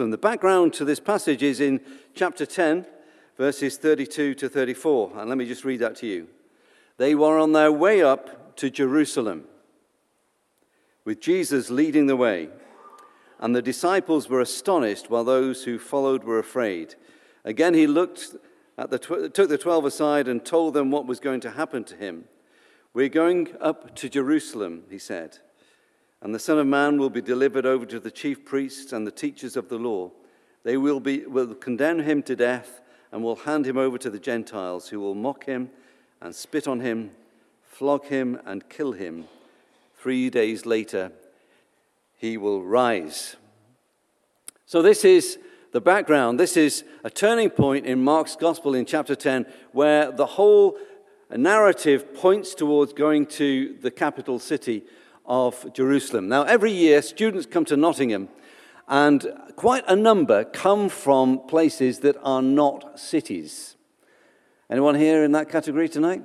And the background to this passage is in chapter 10, verses 32 to 34. And let me just read that to you. They were on their way up to Jerusalem, with Jesus leading the way. And the disciples were astonished, while those who followed were afraid. Again, he looked at the tw- took the twelve aside and told them what was going to happen to him. We're going up to Jerusalem, he said, and the Son of Man will be delivered over to the chief priests and the teachers of the law. They will, be, will condemn him to death and will hand him over to the Gentiles, who will mock him and spit on him, flog him and kill him. Three days later, he will rise. So, this is the background. This is a turning point in Mark's gospel in chapter 10, where the whole narrative points towards going to the capital city of Jerusalem. Now, every year, students come to Nottingham, and quite a number come from places that are not cities. Anyone here in that category tonight?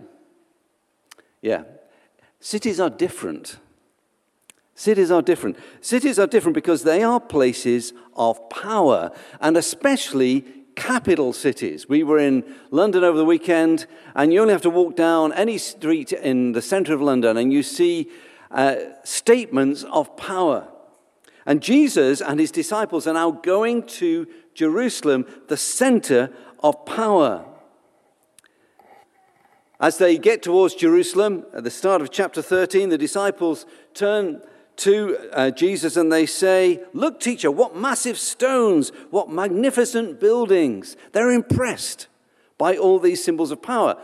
Yeah. Cities are different. Cities are different. Cities are different because they are places of power, and especially capital cities. We were in London over the weekend, and you only have to walk down any street in the center of London, and you see uh, statements of power. And Jesus and his disciples are now going to Jerusalem, the center of power. As they get towards Jerusalem, at the start of chapter 13, the disciples turn to uh, Jesus and they say, Look, teacher, what massive stones, what magnificent buildings. They're impressed by all these symbols of power.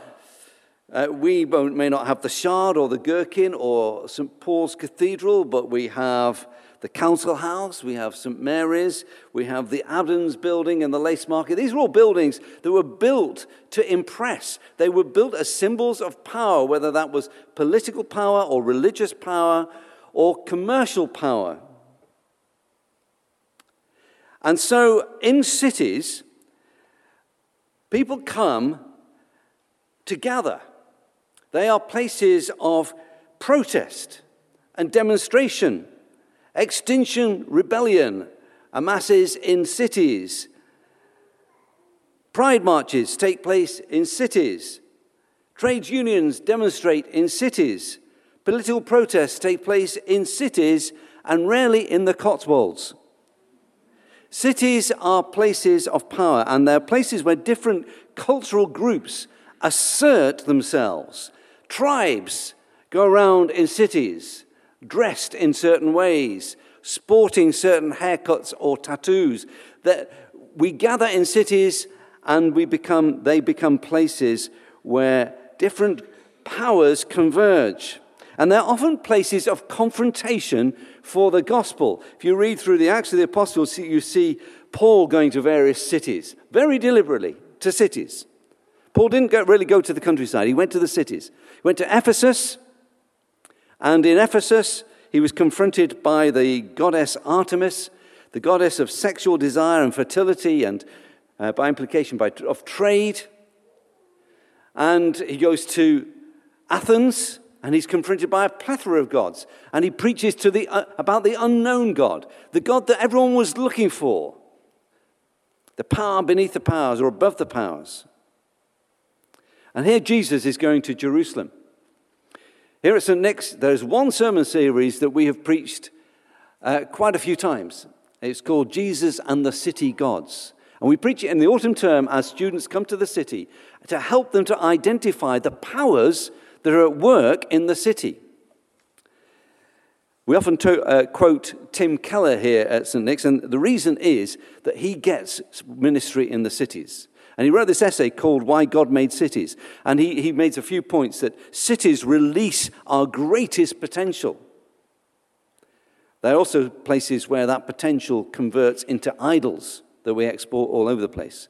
Uh, we may not have the Shard or the Gherkin or St. Paul's Cathedral, but we have the Council House, we have St. Mary's, we have the Adams Building and the Lace Market. These are all buildings that were built to impress. They were built as symbols of power, whether that was political power or religious power or commercial power. And so in cities, people come to gather. They are places of protest and demonstration, extinction rebellion amasses in cities. Pride marches take place in cities. Trades unions demonstrate in cities. Political protests take place in cities and rarely in the Cotswolds. Cities are places of power, and they're places where different cultural groups assert themselves Tribes go around in cities, dressed in certain ways, sporting certain haircuts or tattoos. That we gather in cities and we become, they become places where different powers converge. And they're often places of confrontation for the gospel. If you read through the Acts of the Apostles, you see Paul going to various cities, very deliberately to cities. Paul didn't really go to the countryside, he went to the cities. He went to Ephesus, and in Ephesus, he was confronted by the goddess Artemis, the goddess of sexual desire and fertility, and uh, by implication, by, of trade. And he goes to Athens, and he's confronted by a plethora of gods. And he preaches to the, uh, about the unknown God, the God that everyone was looking for, the power beneath the powers or above the powers. And here Jesus is going to Jerusalem. Here at St. Nick's, there's one sermon series that we have preached uh, quite a few times. It's called Jesus and the City Gods. And we preach it in the autumn term as students come to the city to help them to identify the powers that are at work in the city. We often to, uh, quote Tim Keller here at St. Nick's, and the reason is that he gets ministry in the cities. And he wrote this essay called Why God Made Cities. And he, he makes a few points that cities release our greatest potential. They're also places where that potential converts into idols that we export all over the place.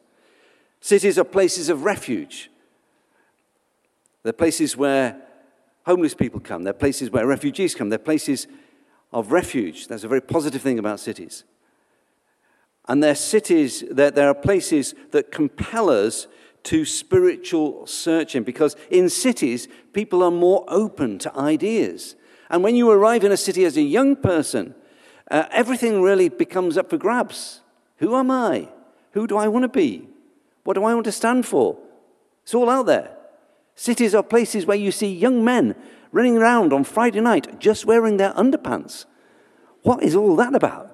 Cities are places of refuge. They're places where homeless people come. They're places where refugees come. They're places of refuge. That's a very positive thing about cities. And they're cities, there, there are places that compel us to spiritual searching because in cities, people are more open to ideas. And when you arrive in a city as a young person, uh, everything really becomes up for grabs. Who am I? Who do I want to be? What do I want to stand for? It's all out there. Cities are places where you see young men running around on Friday night just wearing their underpants. What is all that about?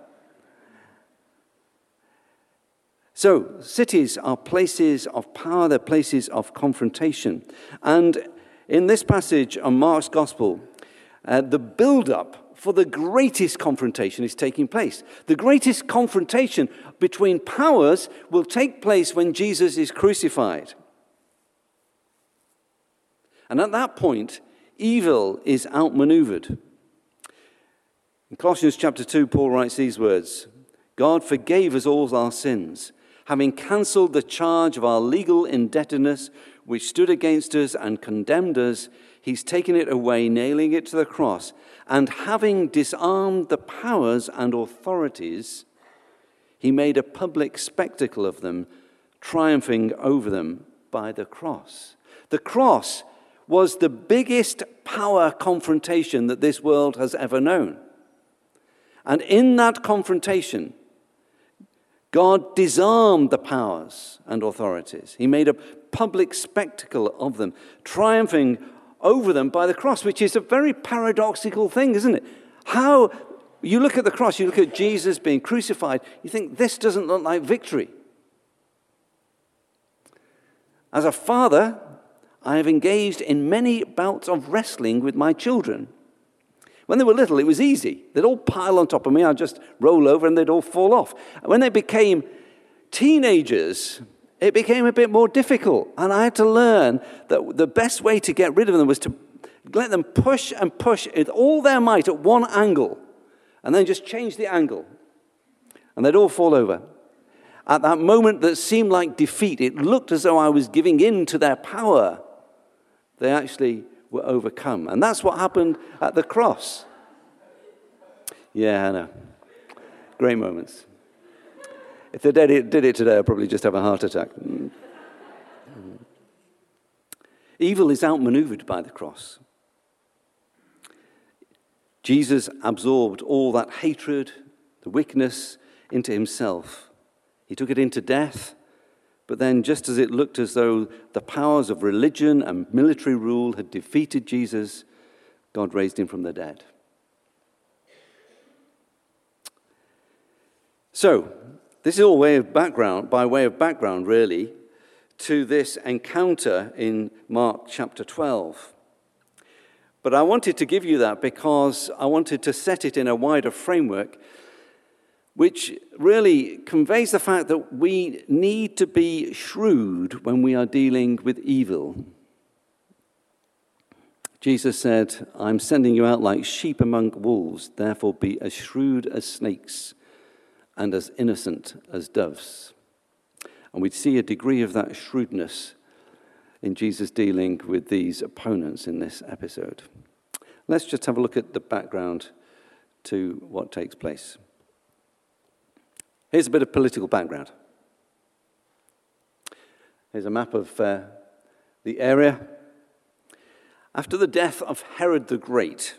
So, cities are places of power, they're places of confrontation. And in this passage on Mark's Gospel, uh, the build up for the greatest confrontation is taking place. The greatest confrontation between powers will take place when Jesus is crucified. And at that point, evil is outmaneuvered. In Colossians chapter 2, Paul writes these words God forgave us all our sins, having cancelled the charge of our legal indebtedness, which stood against us and condemned us. He's taken it away, nailing it to the cross and having disarmed the powers and authorities, he made a public spectacle of them, triumphing over them by the cross. The cross was the biggest power confrontation that this world has ever known. And in that confrontation, God disarmed the powers and authorities. He made a public spectacle of them, triumphing over them by the cross, which is a very paradoxical thing, isn't it? How you look at the cross, you look at Jesus being crucified, you think this doesn't look like victory. As a father, I have engaged in many bouts of wrestling with my children. When they were little, it was easy. They'd all pile on top of me, I'd just roll over and they'd all fall off. When they became teenagers, it became a bit more difficult. And I had to learn that the best way to get rid of them was to let them push and push with all their might at one angle, and then just change the angle. And they'd all fall over. At that moment that seemed like defeat, it looked as though I was giving in to their power. They actually were overcome. And that's what happened at the cross. Yeah, I know. Great moments. If they did it, did it today, I'd probably just have a heart attack. Mm. Evil is outmaneuvered by the cross. Jesus absorbed all that hatred, the wickedness into himself. He took it into death, but then, just as it looked as though the powers of religion and military rule had defeated Jesus, God raised him from the dead. So, this is all way of background, by way of background, really, to this encounter in Mark chapter 12. But I wanted to give you that because I wanted to set it in a wider framework, which really conveys the fact that we need to be shrewd when we are dealing with evil. Jesus said, I'm sending you out like sheep among wolves, therefore be as shrewd as snakes and as innocent as doves. And we'd see a degree of that shrewdness in Jesus dealing with these opponents in this episode. Let's just have a look at the background to what takes place. Here's a bit of political background. Here's a map of uh, the area. After the death of Herod the Great,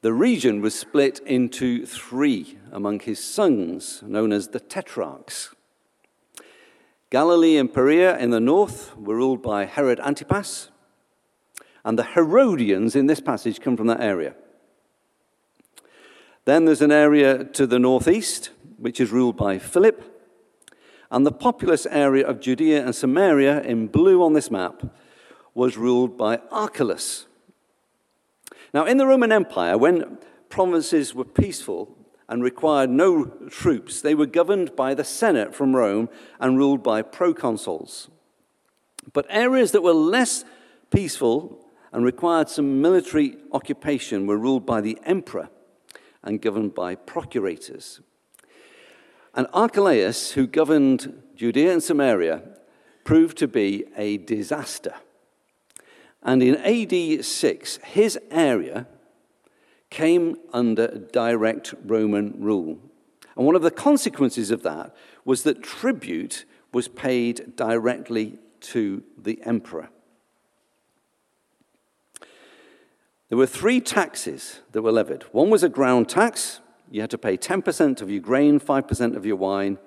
the region was split into three among his sons, known as the Tetrarchs. Galilee and Perea in the north were ruled by Herod Antipas, and the Herodians in this passage come from that area. Then there's an area to the northeast, which is ruled by Philip, and the populous area of Judea and Samaria, in blue on this map, was ruled by Archelaus. Now, in the Roman Empire, when provinces were peaceful and required no troops, they were governed by the Senate from Rome and ruled by proconsuls. But areas that were less peaceful and required some military occupation were ruled by the emperor and governed by procurators. And Archelaus, who governed Judea and Samaria, proved to be a disaster. And in AD 6, his area came under direct Roman rule. And one of the consequences of that was that tribute was paid directly to the emperor. There were three taxes that were levied. One was a ground tax. You had to pay 10% of your grain, 5% of your wine,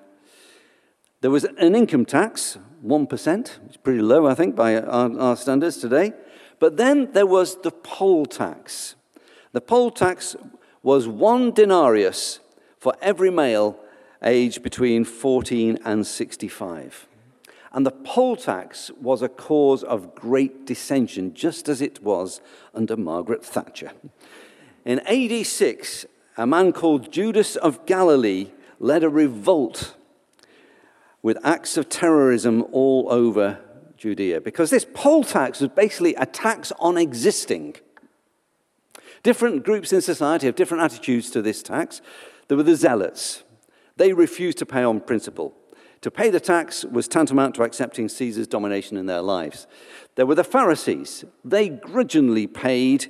There was an income tax, 1%. It's pretty low, I think, by our, our standards today. But then there was the poll tax. The poll tax was one denarius for every male aged between 14 and 65. And the poll tax was a cause of great dissension, just as it was under Margaret Thatcher. In AD 6, a man called Judas of Galilee led a revolt with acts of terrorism all over Judea because this poll tax was basically a tax on existing. Different groups in society have different attitudes to this tax. There were the zealots. They refused to pay on principle. To pay the tax was tantamount to accepting Caesar's domination in their lives. There were the Pharisees. They grudgingly paid.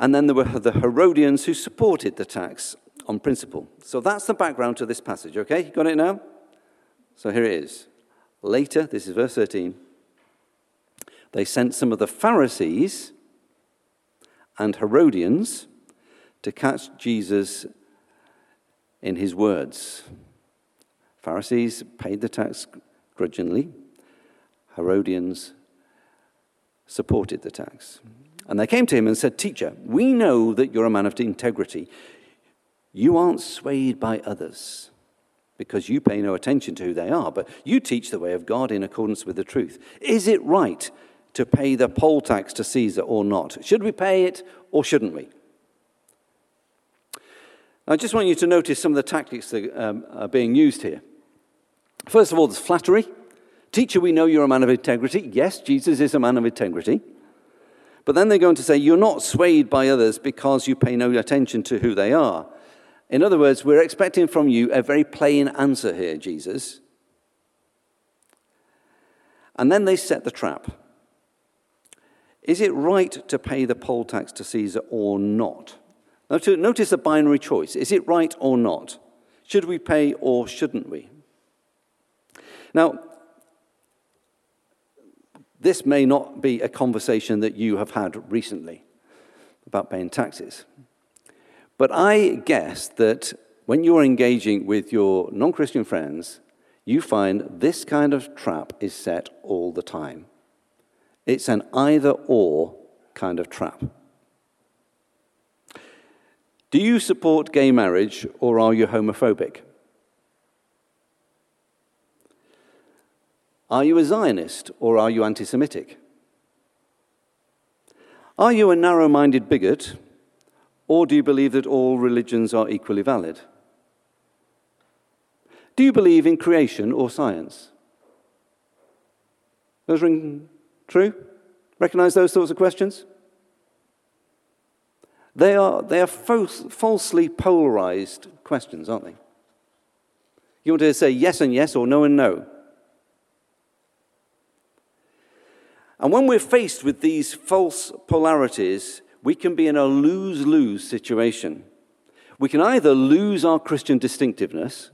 And then there were the Herodians who supported the tax on principle. So that's the background to this passage, okay? You got it now? So here it is. Later, this is verse 13, they sent some of the Pharisees and Herodians to catch Jesus in his words. Pharisees paid the tax grudgingly, Herodians supported the tax. And they came to him and said, Teacher, we know that you're a man of integrity. You aren't swayed by others because you pay no attention to who they are, but you teach the way of God in accordance with the truth. Is it right to pay the poll tax to Caesar or not? Should we pay it or shouldn't we? I just want you to notice some of the tactics that um, are being used here. First of all, there's flattery. Teacher, we know you're a man of integrity. Yes, Jesus is a man of integrity. But then they're going to say, You're not swayed by others because you pay no attention to who they are. In other words, we're expecting from you a very plain answer here, Jesus. And then they set the trap. Is it right to pay the poll tax to Caesar or not? now Notice the binary choice. Is it right or not? Should we pay or shouldn't we? Now, this may not be a conversation that you have had recently about paying taxes. But I guess that when you're engaging with your non Christian friends, you find this kind of trap is set all the time. It's an either or kind of trap. Do you support gay marriage or are you homophobic? Are you a Zionist or are you anti Semitic? Are you a narrow minded bigot or do you believe that all religions are equally valid? Do you believe in creation or science? Those ring true? Recognize those sorts of questions? They are, they are false, falsely polarized questions, aren't they? You want to say yes and yes or no and no. And when we're faced with these false polarities, we can be in a lose lose situation. We can either lose our Christian distinctiveness,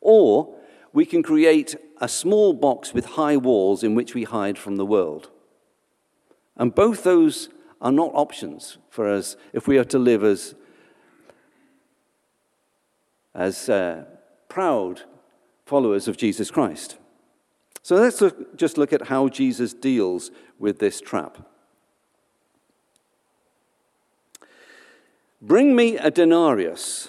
or we can create a small box with high walls in which we hide from the world. And both those are not options for us if we are to live as, as uh, proud followers of Jesus Christ. So let's look, just look at how Jesus deals with this trap. Bring me a denarius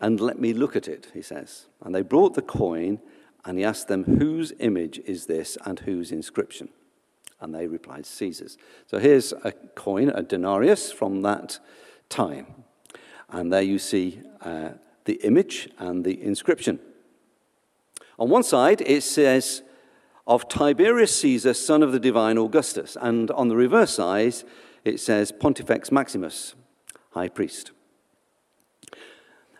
and let me look at it, he says. And they brought the coin, and he asked them, Whose image is this and whose inscription? And they replied, Caesar's. So here's a coin, a denarius from that time. And there you see uh, the image and the inscription. On one side, it says, Of Tiberius Caesar, son of the divine Augustus. And on the reverse side, it says, Pontifex Maximus, high priest.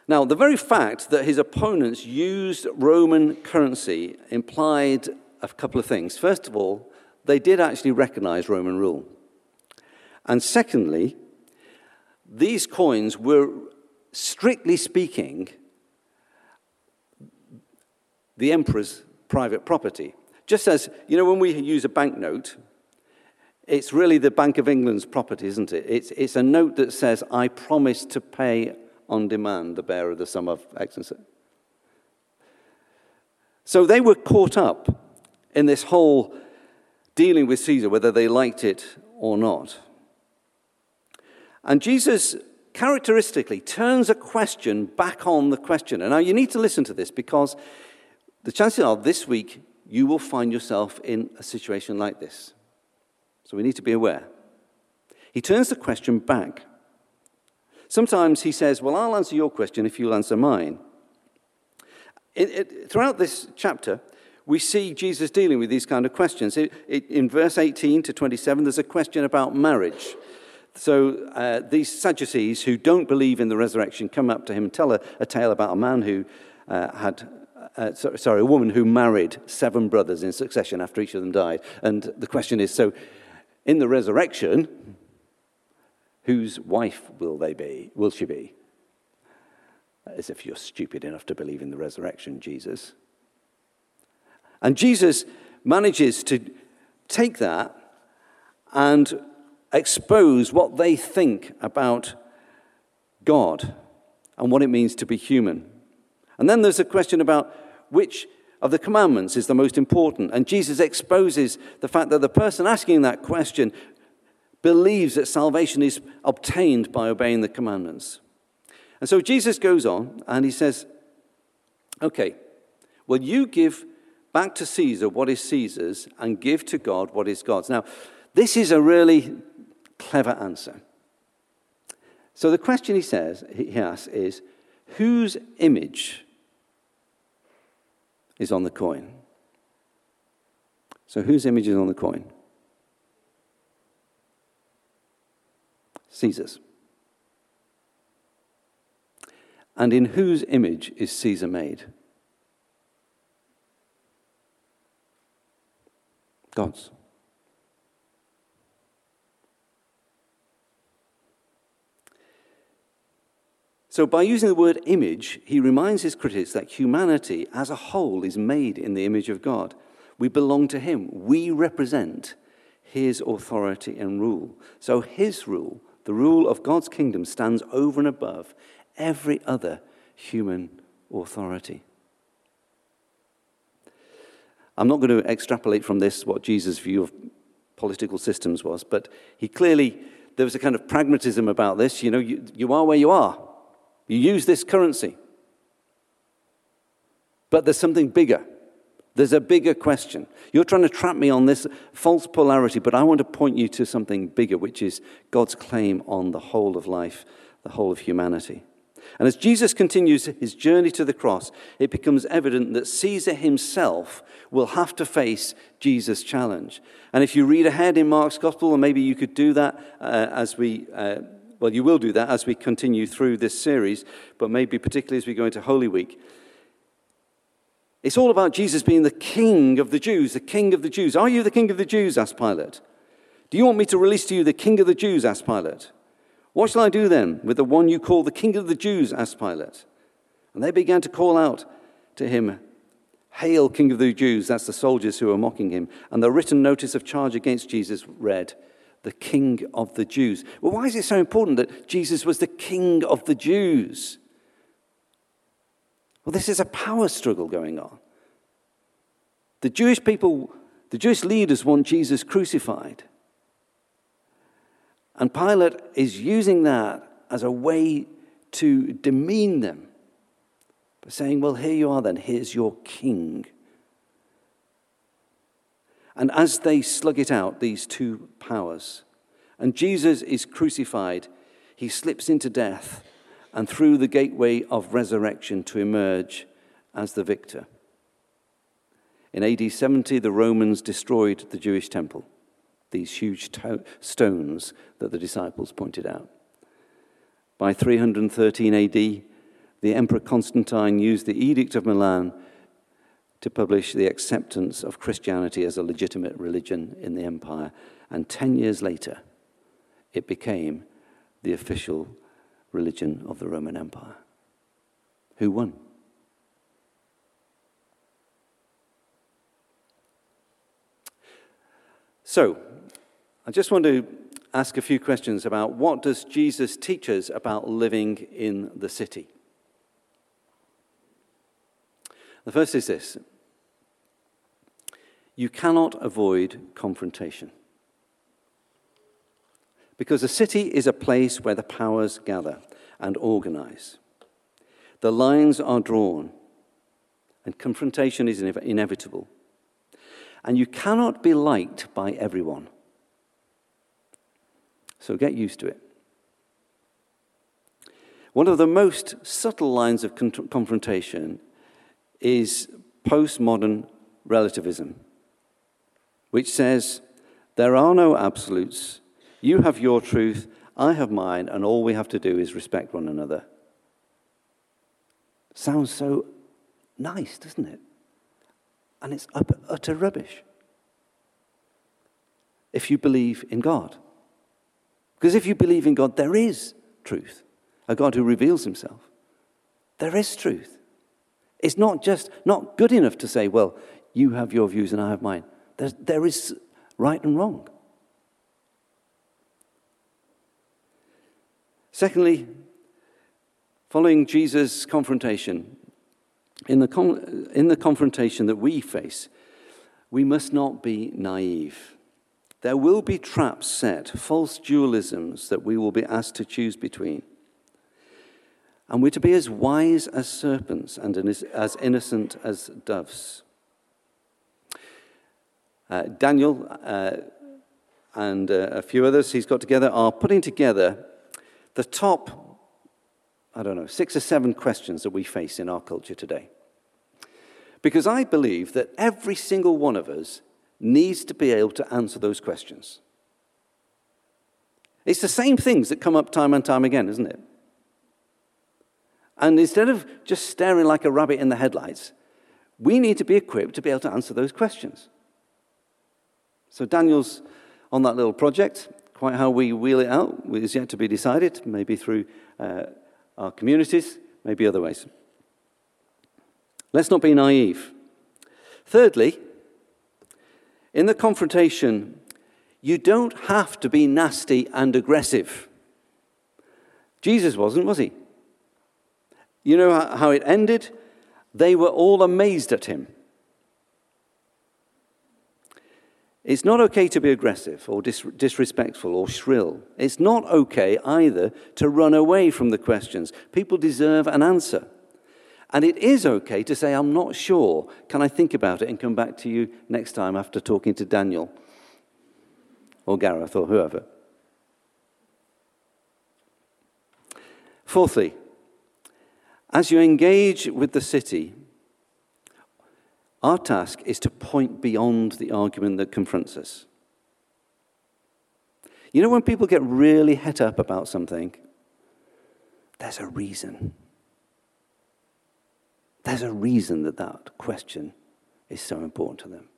Now, the very fact that his opponents used Roman currency implied a couple of things. First of all, they did actually recognize Roman rule. And secondly, these coins were, strictly speaking, the emperor's private property. Just as, you know, when we use a banknote, it's really the Bank of England's property, isn't it? It's, it's a note that says, I promise to pay on demand the bearer of the sum of X and So they were caught up in this whole dealing with Caesar, whether they liked it or not. And Jesus characteristically turns a question back on the questioner. Now, you need to listen to this because the chances are this week you will find yourself in a situation like this. So we need to be aware. He turns the question back. Sometimes he says, Well, I'll answer your question if you'll answer mine. It, it, throughout this chapter, we see Jesus dealing with these kind of questions. It, in verse 18 to 27, there's a question about marriage. So uh, these Sadducees who don't believe in the resurrection come up to him and tell a, a tale about a man who uh, had, uh, sorry, a woman who married seven brothers in succession after each of them died. And the question is so in the resurrection, whose wife will they be? Will she be? As if you're stupid enough to believe in the resurrection, Jesus. And Jesus manages to take that and expose what they think about God and what it means to be human. And then there's a question about which of the commandments is the most important. And Jesus exposes the fact that the person asking that question believes that salvation is obtained by obeying the commandments. And so Jesus goes on and he says, Okay, well, you give back to Caesar what is Caesar's and give to God what is God's. Now, this is a really clever answer. So the question he says, he asks is, whose image is on the coin? So whose image is on the coin? Caesar's. And in whose image is Caesar made? God's. So, by using the word image, he reminds his critics that humanity as a whole is made in the image of God. We belong to him, we represent his authority and rule. So, his rule, the rule of God's kingdom, stands over and above every other human authority. I'm not going to extrapolate from this what Jesus' view of political systems was, but he clearly, there was a kind of pragmatism about this. You know, you, you are where you are. You use this currency. But there's something bigger. There's a bigger question. You're trying to trap me on this false polarity, but I want to point you to something bigger, which is God's claim on the whole of life, the whole of humanity. And as Jesus continues his journey to the cross, it becomes evident that Caesar himself will have to face Jesus' challenge. And if you read ahead in Mark's gospel, and maybe you could do that uh, as we. Uh, well, you will do that as we continue through this series, but maybe particularly as we go into Holy Week. It's all about Jesus being the king of the Jews, the king of the Jews. Are you the king of the Jews? asked Pilate. Do you want me to release to you the king of the Jews? asked Pilate. What shall I do then with the one you call the king of the Jews? asked Pilate. And they began to call out to him, Hail, King of the Jews! That's the soldiers who were mocking him. And the written notice of charge against Jesus read, the King of the Jews. Well, why is it so important that Jesus was the King of the Jews? Well, this is a power struggle going on. The Jewish people, the Jewish leaders want Jesus crucified. And Pilate is using that as a way to demean them by saying, Well, here you are then, here's your king. And as they slug it out, these two powers, and Jesus is crucified, he slips into death and through the gateway of resurrection to emerge as the victor. In AD 70, the Romans destroyed the Jewish temple, these huge to- stones that the disciples pointed out. By 313 AD, the Emperor Constantine used the Edict of Milan to publish the acceptance of Christianity as a legitimate religion in the empire. And 10 years later, it became the official religion of the Roman Empire. Who won? So, I just want to ask a few questions about what does Jesus teach us about living in the city? The first is this you cannot avoid confrontation. Because a city is a place where the powers gather and organize. The lines are drawn, and confrontation is inevitable. And you cannot be liked by everyone. So get used to it. One of the most subtle lines of con- confrontation is postmodern relativism, which says there are no absolutes. You have your truth, I have mine, and all we have to do is respect one another. Sounds so nice, doesn't it? And it's utter rubbish if you believe in God. Because if you believe in God, there is truth, a God who reveals himself. There is truth. It's not just not good enough to say, well, you have your views and I have mine. There's, there is right and wrong. Secondly, following Jesus' confrontation, in the, con- in the confrontation that we face, we must not be naive. There will be traps set, false dualisms that we will be asked to choose between. And we're to be as wise as serpents and as innocent as doves. Uh, Daniel uh, and uh, a few others he's got together are putting together the top, I don't know, six or seven questions that we face in our culture today. Because I believe that every single one of us needs to be able to answer those questions. It's the same things that come up time and time again, isn't it? And instead of just staring like a rabbit in the headlights, we need to be equipped to be able to answer those questions. So Daniel's on that little project. Quite how we wheel it out is yet to be decided, maybe through uh, our communities, maybe other ways. Let's not be naive. Thirdly, in the confrontation, you don't have to be nasty and aggressive. Jesus wasn't, was he? You know how it ended? They were all amazed at him. It's not okay to be aggressive or dis- disrespectful or shrill. It's not okay either to run away from the questions. People deserve an answer. And it is okay to say, I'm not sure. Can I think about it and come back to you next time after talking to Daniel or Gareth or whoever? Fourthly, as you engage with the city, our task is to point beyond the argument that confronts us. You know, when people get really het up about something, there's a reason. There's a reason that that question is so important to them.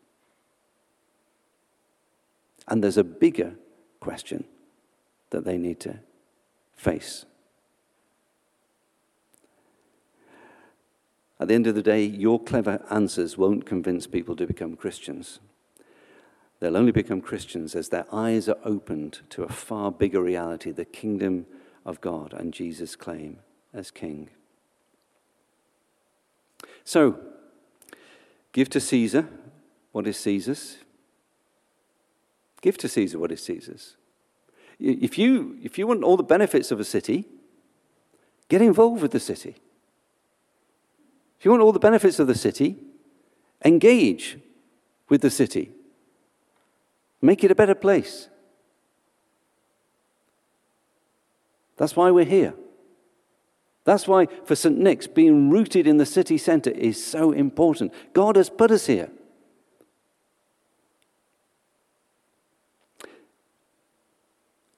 And there's a bigger question that they need to face. At the end of the day, your clever answers won't convince people to become Christians. They'll only become Christians as their eyes are opened to a far bigger reality the kingdom of God and Jesus' claim as King. So, give to Caesar what is Caesar's. Give to Caesar what is Caesar's. If you, if you want all the benefits of a city, get involved with the city. If you want all the benefits of the city, engage with the city. Make it a better place. That's why we're here. That's why, for St. Nick's, being rooted in the city centre is so important. God has put us here.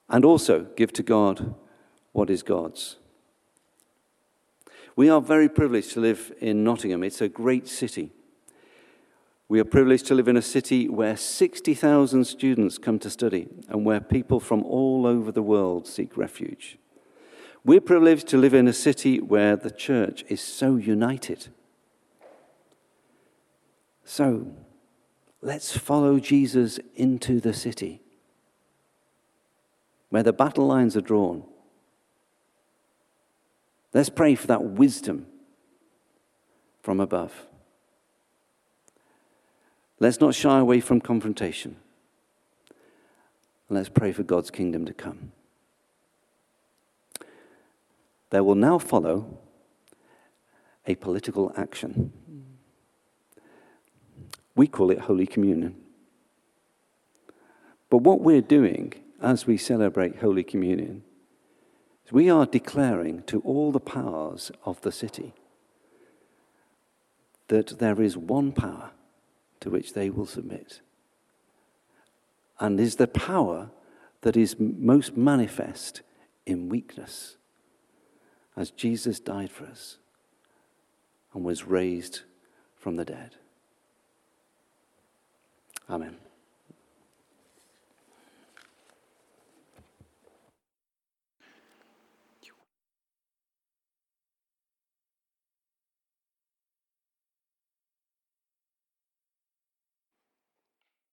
And also, give to God what is God's. We are very privileged to live in Nottingham. It's a great city. We are privileged to live in a city where 60,000 students come to study and where people from all over the world seek refuge. We're privileged to live in a city where the church is so united. So, let's follow Jesus into the city where the battle lines are drawn. Let's pray for that wisdom from above. Let's not shy away from confrontation. Let's pray for God's kingdom to come. There will now follow a political action. We call it Holy Communion. But what we're doing as we celebrate Holy Communion we are declaring to all the powers of the city that there is one power to which they will submit, and is the power that is most manifest in weakness, as Jesus died for us and was raised from the dead. Amen.